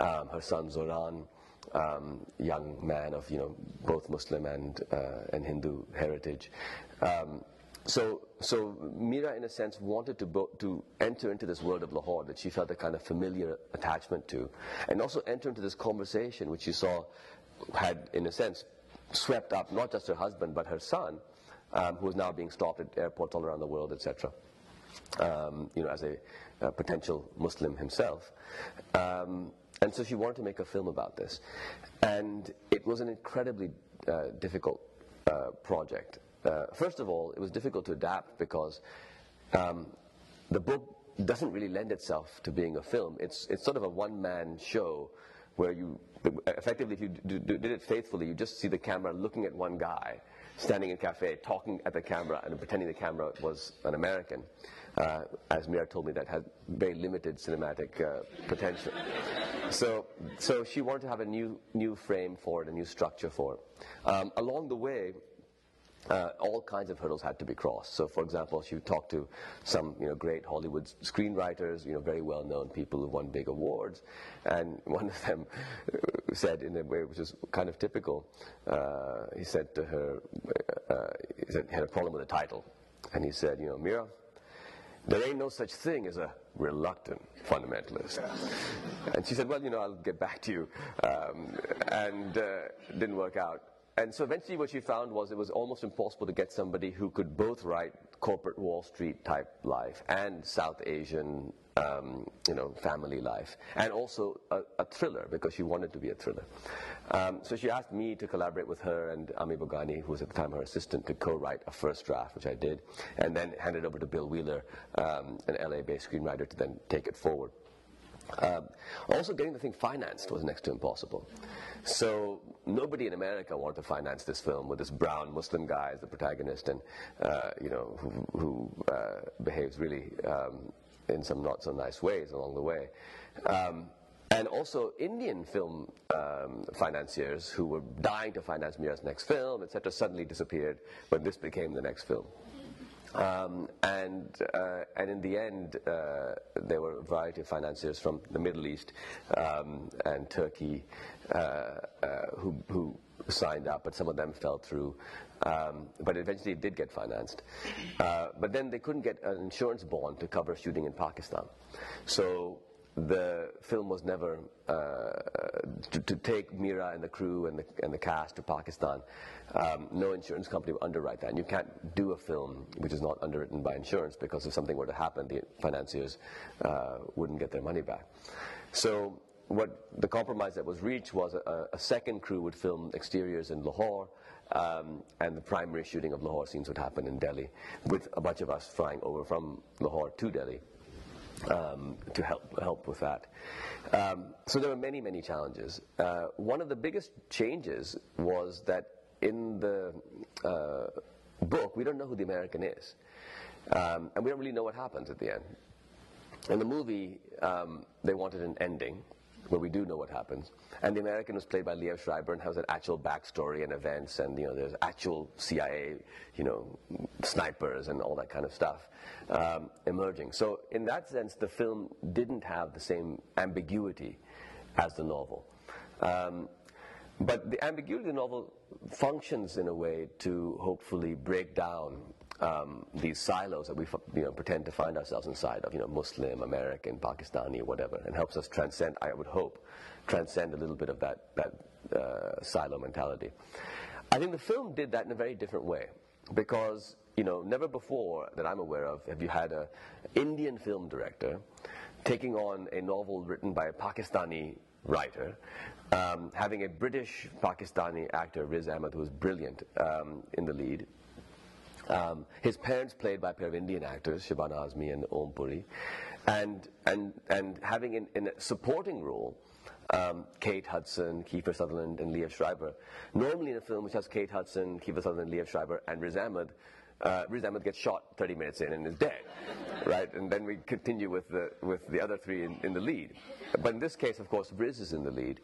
Um, her son Zohran, um, young man of you know both Muslim and uh, and Hindu heritage. So, so Mira, in a sense, wanted to, bo- to enter into this world of Lahore that she felt a kind of familiar attachment to, and also enter into this conversation which she saw had, in a sense, swept up not just her husband but her son, um, who was now being stopped at airports all around the world, etc. Um, you know, as a, a, potential Muslim himself. Um, and so she wanted to make a film about this. And it was an incredibly uh, difficult uh, project. Uh, first of all, it was difficult to adapt because um, the book doesn't really lend itself to being a film. It's, it's sort of a one-man show where you, effectively, if you did it faithfully, you just see the camera looking at one guy standing in a cafe, talking at the camera, and pretending the camera was an American. Uh, as Mira told me, that had very limited cinematic uh, potential. so, so she wanted to have a new, new frame for it, a new structure for it. Um, along the way, uh, all kinds of hurdles had to be crossed. So, for example, she talked to some, you know, great Hollywood screenwriters, you know, very well-known people who won big awards, and one of them said, in a way which is kind of typical, uh, he said to her, uh, he, said, he had a problem with the title, and he said, you know, Mira, there ain't no such thing as a reluctant fundamentalist. And she said, well, you know, I'll get back to you. Um, and uh, didn't work out. And so eventually what she found was it was almost impossible to get somebody who could both write corporate Wall Street type life and South Asian, um, you know, family life, and also a, a, thriller because she wanted to be a thriller. Um, so she asked me to collaborate with her and Ami Boghani, who was at the time her assistant, to co-write a first draft, which I did, and then handed over to Bill Wheeler, um, an LA-based screenwriter, to then take it forward. Um, also, getting the thing financed was next to impossible. So nobody in America wanted to finance this film with this brown Muslim guy as the protagonist, and uh, you know who, who uh, behaves really um, in some not so nice ways along the way. Um, and also Indian film um, financiers who were dying to finance Mira's next film, etc., suddenly disappeared when this became the next film. Um, and, uh, and in the end, uh, there were a variety of financiers from the Middle East um, and Turkey uh, uh, who, who, signed up, but some of them fell through. Um, but eventually it did get financed. Uh, but then they couldn't get an insurance bond to cover shooting in Pakistan. So the film was never uh, to, to, take Mira and the crew and the, and the cast to Pakistan. Um, no insurance company would underwrite that. And you can't do a film which is not underwritten by insurance because if something were to happen, the financiers uh, wouldn't get their money back. So what the compromise that was reached was a, a second crew would film exteriors in Lahore, um, and the primary shooting of Lahore scenes would happen in Delhi, with a bunch of us flying over from Lahore to Delhi um, to help help with that. Um, so there were many many challenges. Uh, one of the biggest changes was that in the uh, book we don't know who the American is, um, and we don't really know what happens at the end. In the movie, um, they wanted an ending where we do know what happens. And the American was played by Liev Schreiber and has an actual backstory and events, and you know, there's actual CIA, you know, snipers and all that kind of stuff um, emerging. So in that sense, the film didn't have the same ambiguity as the novel. Um, but the ambiguity of the novel functions in a way to hopefully break down um, these silos that we you know, pretend to find ourselves inside of, you know, Muslim, American, Pakistani, whatever, and helps us transcend, I would hope, transcend a little bit of that, that uh, silo mentality. I think the film did that in a very different way because, you know, never before that I'm aware of have you had an Indian film director taking on a novel written by a Pakistani writer, um, having a British Pakistani actor, Riz Ahmed, who was brilliant um, in the lead, um, his parents played by a pair of Indian actors, Shabana Azmi and Om Puri, and, and, and having in, in a supporting role um, Kate Hudson, Kiefer Sutherland, and Liev Schreiber. Normally in a film which has Kate Hudson, Kiefer Sutherland, Liev Schreiber, and Riz Ahmed, uh, Riz Ahmed gets shot 30 minutes in and is dead, right? And then we continue with the, with the other three in, in the lead. But in this case, of course, Riz is in the lead,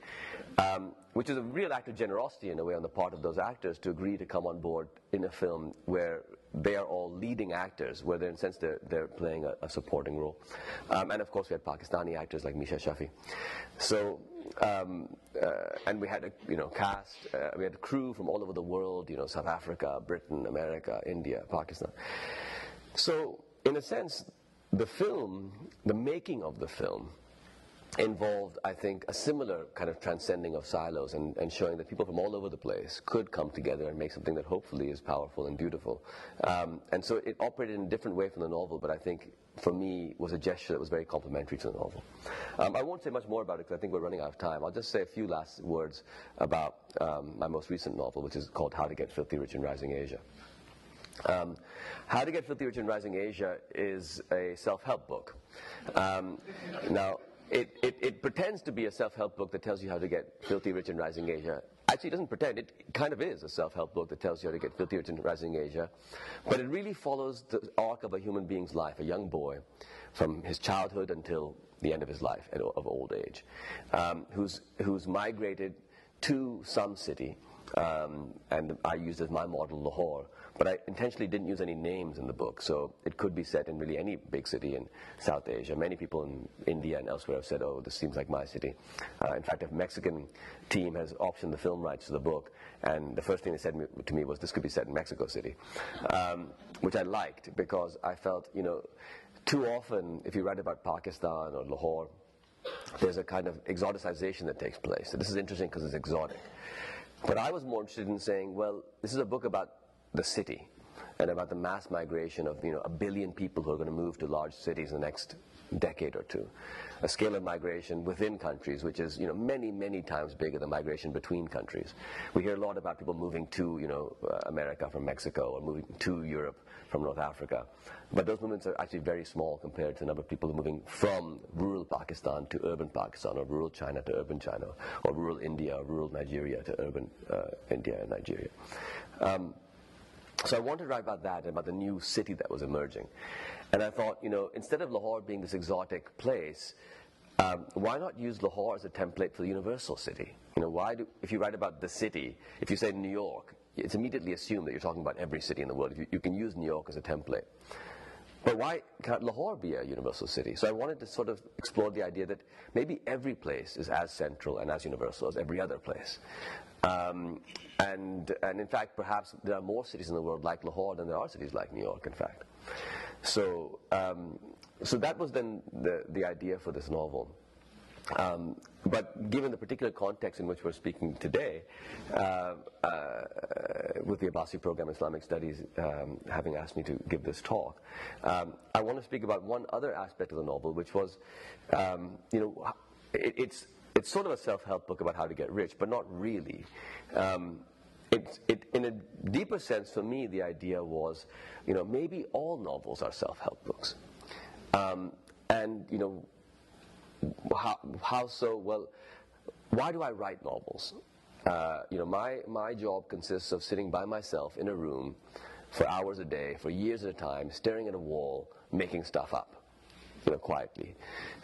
um, which is a real act of generosity in a way on the part of those actors to agree to come on board in a film where they are all leading actors, where in a sense they're, they're playing a, a supporting role. Um, and of course, we had Pakistani actors like Meesha Shafi. So, um, uh, and we had a you know cast, uh, we had a crew from all over the world, you know, South Africa, Britain, America, India, Pakistan. So, in a sense, the film, the making of the film, involved, I think, a similar kind of transcending of silos and, and, showing that people from all over the place could come together and make something that hopefully is powerful and beautiful. Um, and so it operated in a different way from the novel, but I think for me was a gesture that was very complementary to the novel. Um, I won't say much more about it because I think we're running out of time. I'll just say a few last words about um, my most recent novel, which is called How to Get Filthy Rich in Rising Asia. Um, How to Get Filthy Rich in Rising Asia is a self-help book. Um, now, it, it, it, pretends to be a self-help book that tells you how to get filthy rich in rising Asia. Actually, it doesn't pretend. It kind of is a self-help book that tells you how to get filthy rich in rising Asia. But it really follows the arc of a human being's life, a young boy, from his childhood until the end of his life, of old age, um, who's, who's migrated to some city, um, and I used as my model Lahore, but I intentionally didn't use any names in the book, so it could be set in really any big city in South Asia. Many people in India and elsewhere have said, oh, this seems like my city. Uh, in fact, a Mexican team has optioned the film rights to the book, and the first thing they said to me was, this could be set in Mexico City, um, which I liked because I felt, you know, too often, if you write about Pakistan or Lahore, there's a kind of exoticization that takes place. So this is interesting because it's exotic. But I was more interested in saying, well, this is a book about the city and about the mass migration of you know a billion people who are going to move to large cities in the next decade or two. A scale of migration within countries, which is you know many many times bigger than migration between countries. We hear a lot about people moving to you know uh, America from Mexico or moving to Europe from North Africa, but those movements are actually very small compared to the number of people moving from rural Pakistan to urban Pakistan, or rural China to urban China, or rural India, or rural Nigeria to urban uh, India and Nigeria. Um, so I wanted to write about that and about the new city that was emerging. And I thought, you know, instead of Lahore being this exotic place, um, why not use Lahore as a template for the universal city? You know, why do, if you write about the city, if you say New York, it's immediately assumed that you're talking about every city in the world. You, you, can use New York as a template. But why can't Lahore be a universal city? So I wanted to sort of explore the idea that maybe every place is as central and as universal as every other place. Um, and, and in fact, perhaps there are more cities in the world like Lahore than there are cities like New York, in fact. So um, so that was then the, the idea for this novel. Um, but given the particular context in which we're speaking today, uh, uh, with the Abbasi program Islamic Studies um, having asked me to give this talk, um, I want to speak about one other aspect of the novel, which was, um, you know, it, it's it's sort of a self-help book about how to get rich, but not really. Um, it, it, in a deeper sense, for me, the idea was, you know, maybe all novels are self-help books. Um, and, you know, how, how so? Well, why do I write novels? Uh, you know, my, my job consists of sitting by myself in a room for hours a day, for years at a time, staring at a wall, making stuff up you know, quietly.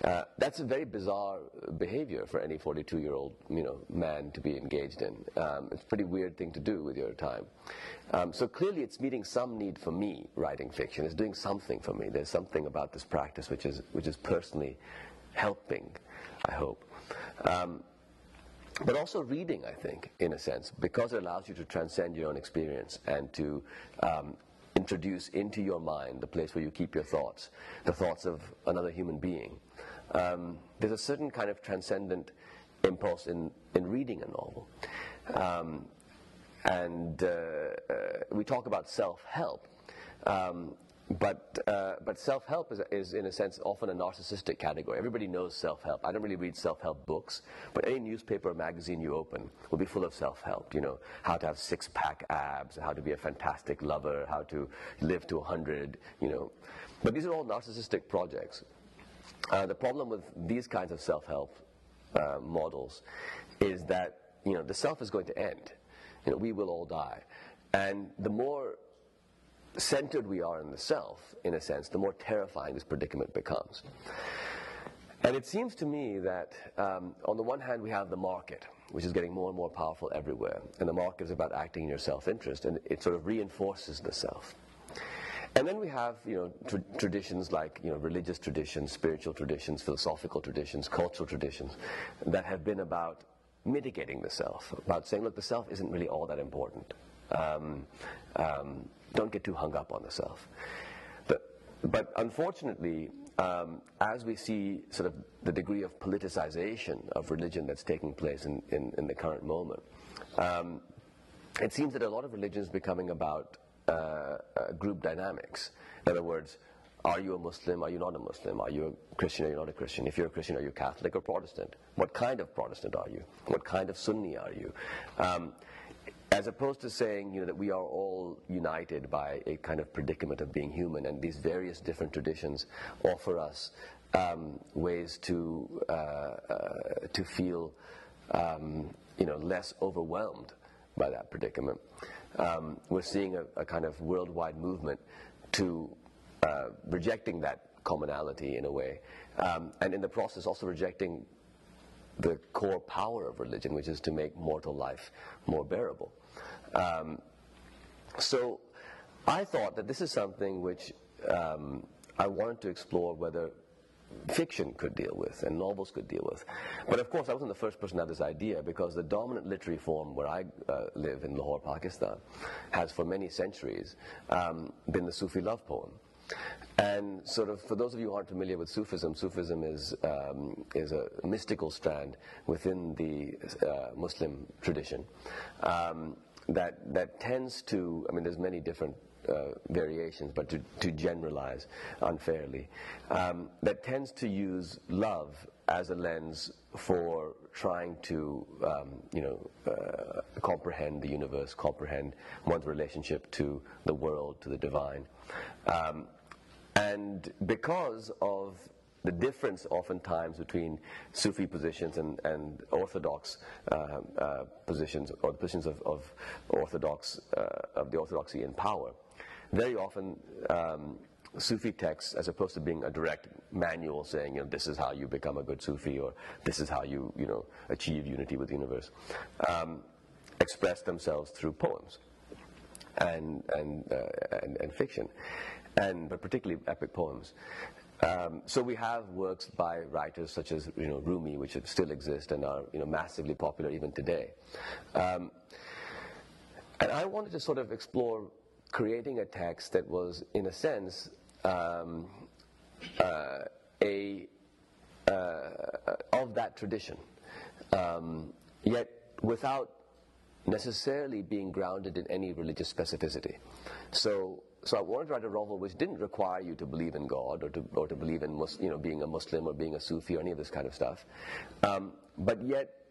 Uh, that's a very bizarre behavior for any 42-year-old, you know, man to be engaged in. Um, it's a pretty weird thing to do with your time. Um, so clearly, it's meeting some need for me. Writing fiction It's doing something for me. There's something about this practice which is which is personally helping. I hope. Um, but also reading, I think, in a sense, because it allows you to transcend your own experience and to um, introduce into your mind the place where you keep your thoughts, the thoughts of another human being. Um, there's a certain kind of transcendent impulse in, in reading a novel. Um, and uh, uh, we talk about self help. Um, but uh, but self help is, is in a sense often a narcissistic category. Everybody knows self help. I don't really read self help books, but any newspaper or magazine you open will be full of self help. You know how to have six pack abs, how to be a fantastic lover, how to live to hundred. You know, but these are all narcissistic projects. Uh, the problem with these kinds of self help uh, models is that you know the self is going to end. You know, we will all die, and the more centered we are in the self, in a sense, the more terrifying this predicament becomes. And it seems to me that, um, on the one hand, we have the market, which is getting more and more powerful everywhere. And the market is about acting in your self interest, and it sort of reinforces the self. And then we have, you know, tra- traditions like, you know, religious traditions, spiritual traditions, philosophical traditions, cultural traditions that have been about mitigating the self, about saying, look, the self isn't really all that important. Um, um, don't get too hung up on the self. But, but unfortunately, um, as we see sort of the degree of politicization of religion that's taking place in, in, in the current moment, um, it seems that a lot of religion is becoming about uh, uh, group dynamics. In other words, are you a Muslim? Are you not a Muslim? Are you a Christian? Are you not a Christian? If you're a Christian, are you Catholic or Protestant? What kind of Protestant are you? What kind of Sunni are you? Um, as opposed to saying you know, that we are all united by a kind of predicament of being human, and these various different traditions offer us um, ways to uh, uh, to feel um, you know less overwhelmed by that predicament. Um, we're seeing a, a, kind of worldwide movement to uh, rejecting that commonality in a way, um, and in the process also rejecting the core power of religion, which is to make mortal life more bearable. Um, so I thought that this is something which um, I wanted to explore whether fiction could deal with and novels could deal with. But of course, I wasn't the first person to have this idea because the dominant literary form where I uh, live in Lahore, Pakistan, has for many centuries um, been the Sufi love poem. And sort of, for those of you who aren't familiar with Sufism, Sufism is um, is a mystical strand within the uh, Muslim tradition. Um, that that tends to I mean there's many different uh, variations, but to, to generalize unfairly, um, that tends to use love as a lens for trying to, um, you know, uh, comprehend the universe, comprehend one's relationship to the world, to the divine. Um, and because of the difference oftentimes between Sufi positions and, and Orthodox uh, uh, positions, or positions of, of Orthodox, uh, of the Orthodoxy in power. Very often, um, Sufi texts, as opposed to being a direct manual saying, you know, this is how you become a good Sufi, or this is how you, you know, achieve unity with the universe, um, express themselves through poems and, and, uh, and, and fiction, and, but particularly epic poems. Um, so we have works by writers such as you know Rumi, which still exist and are you know massively popular even today. Um, and I wanted to sort of explore creating a text that was, in a sense, um, uh, a uh, of that tradition, um, yet without necessarily being grounded in any religious specificity. So, so I wanted to write a novel which didn't require you to believe in God or to, or to believe in you know, being a Muslim or being a Sufi or any of this kind of stuff, um, but yet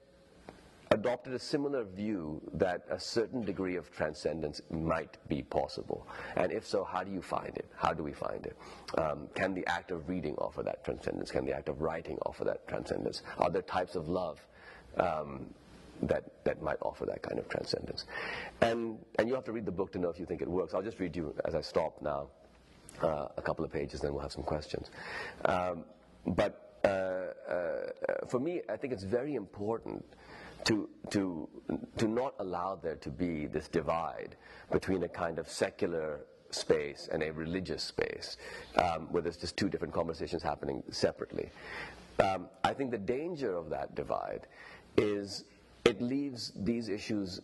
adopted a similar view that a certain degree of transcendence might be possible. And if so, how do you find it? How do we find it? Um, can the act of reading offer that transcendence? Can the act of writing offer that transcendence? Are there types of love um, that, that might offer that kind of transcendence? And, and you have to read the book to know if you think it works. I'll just read you as I stop now. Uh, a couple of pages, then we'll have some questions. Um, but uh, uh, for me, I think it's very important to, to, to not allow there to be this divide between a kind of secular space and a religious space, um, where there's just two different conversations happening separately. Um, I think the danger of that divide is it leaves these issues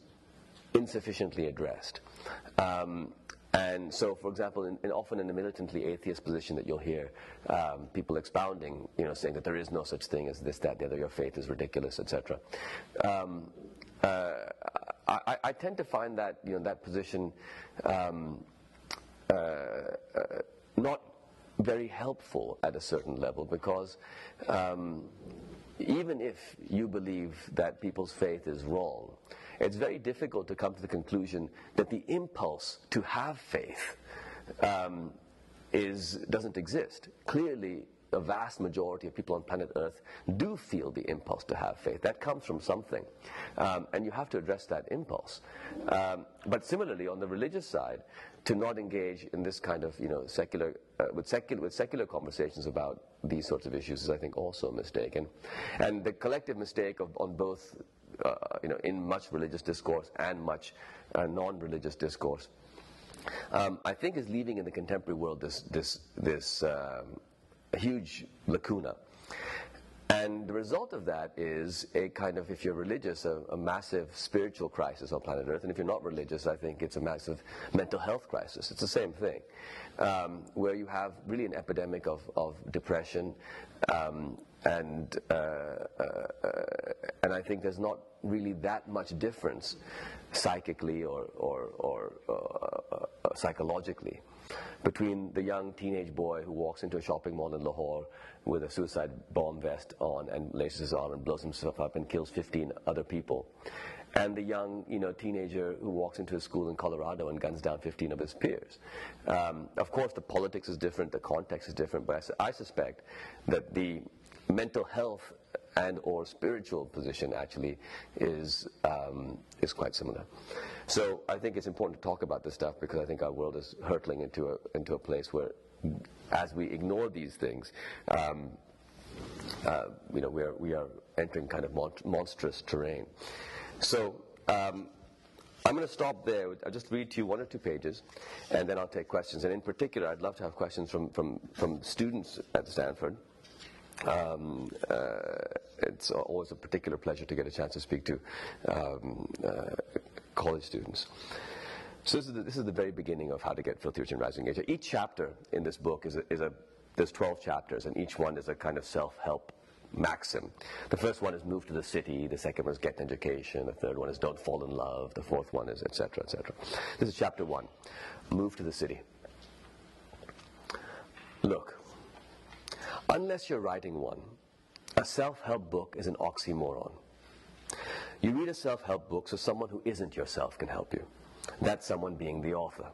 insufficiently addressed. Um, and so, for example, in, in often in a militantly atheist position that you'll hear um, people expounding, you know, saying that there is no such thing as this, that, the other, your faith is ridiculous, etc. Um, uh, I, I, tend to find that, you know, that position um, uh, uh, not very helpful at a certain level because um, even if you believe that people's faith is wrong, it's very difficult to come to the conclusion that the impulse to have faith um, is, doesn't exist. Clearly, a vast majority of people on planet Earth do feel the impulse to have faith. That comes from something. Um, and you have to address that impulse. Um, but similarly, on the religious side, to not engage in this kind of, you know, secular, uh, with, secular, with secular conversations about these sorts of issues is, I think, also a mistake. And, and the collective mistake of, on both uh, you know, in much religious discourse and much uh, non-religious discourse. Um, I think is leaving in the contemporary world this this this um, huge lacuna. And the result of that is a kind of, if you're religious, a, a, massive spiritual crisis on planet Earth. And if you're not religious, I think it's a massive mental health crisis. It's the same thing, um, where you have really an epidemic of, of depression. Um, and, uh, uh, and I think there's not really that much difference psychically or, or, or uh, uh, psychologically between the young teenage boy who walks into a shopping mall in Lahore with a suicide bomb vest on and laces his arm and blows himself up and kills 15 other people. And the young, you know, teenager who walks into a school in Colorado and guns down 15 of his peers. Um, of course, the politics is different, the context is different, but I, su- I suspect that the mental health and or spiritual position actually is um, is quite similar. So I think it's important to talk about this stuff because I think our world is hurtling into a into a place where, as we ignore these things, um, uh, you know, we are we are entering kind of mon- monstrous terrain. So. Um, I'm going to stop there. I'll just read to you one or two pages, and then I'll take questions. And in particular, I'd love to have questions from, from, from students at Stanford. Um, uh, it's always a particular pleasure to get a chance to speak to um, uh, college students. So this is, the, this is, the, very beginning of how to get filthy rich and rising Asia. Each chapter in this book is a, is a there's 12 chapters, and each one is a kind of self-help maxim. The first one is move to the city. The second one is get an education. The third one is don't fall in love. The fourth one is etc. etc. This is chapter one. Move to the city. Look, unless you're writing one, a self help book is an oxymoron. You read a self help book so someone who isn't yourself can help you. That someone being the author.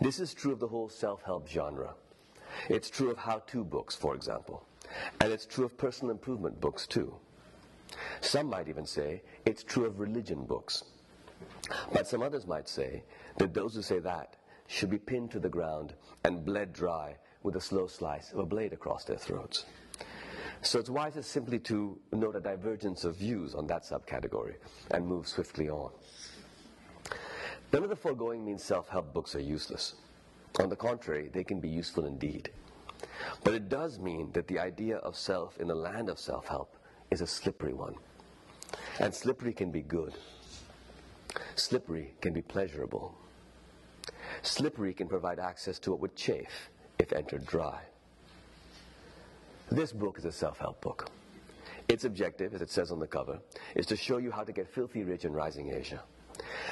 This is true of the whole self help genre. It's true of how to books, for example. And it's true of personal improvement books, too. Some might even say it's true of religion books. But some others might say that those who say that should be pinned to the ground and bled dry with a slow slice of a blade across their throats. So it's wiser simply to note a divergence of views on that subcategory and move swiftly on. None of the foregoing means self help books are useless. On the contrary, they can be useful indeed. But it does mean that the idea of self in the land of self help is a slippery one. And slippery can be good, slippery can be pleasurable. Slippery can provide access to what would chafe if entered dry. This book is a self help book. Its objective, as it says on the cover, is to show you how to get filthy rich in rising Asia.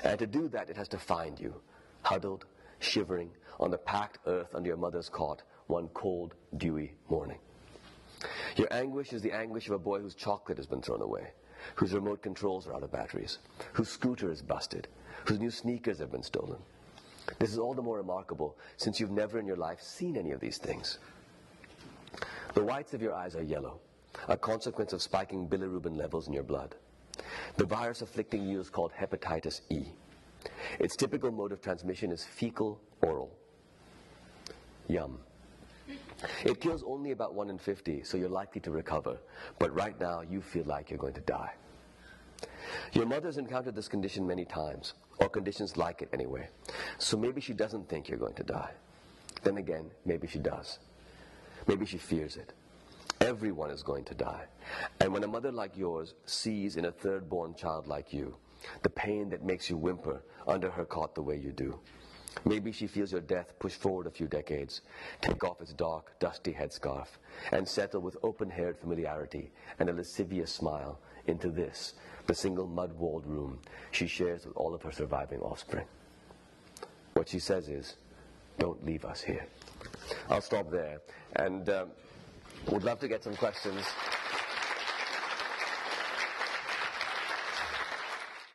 And to do that, it has to find you, huddled, shivering, on the packed earth under your mother's cot one cold, dewy morning. Your anguish is the anguish of a boy whose chocolate has been thrown away, whose remote controls are out of batteries, whose scooter is busted, whose new sneakers have been stolen. This is all the more remarkable since you've never in your life seen any of these things. The whites of your eyes are yellow, a consequence of spiking bilirubin levels in your blood. The virus afflicting you is called hepatitis E. Its typical mode of transmission is fecal oral. Yum. It kills only about 1 in 50, so you're likely to recover, but right now you feel like you're going to die. Your mother's encountered this condition many times, or conditions like it anyway, so maybe she doesn't think you're going to die. Then again, maybe she does. Maybe she fears it. Everyone is going to die. And when a mother like yours sees in a third born child like you the pain that makes you whimper under her cot the way you do, maybe she feels your death push forward a few decades, take off its dark, dusty headscarf, and settle with open haired familiarity and a lascivious smile into this, the single mud walled room she shares with all of her surviving offspring. What she says is, Don't leave us here. I'll stop there and um, would love to get some questions.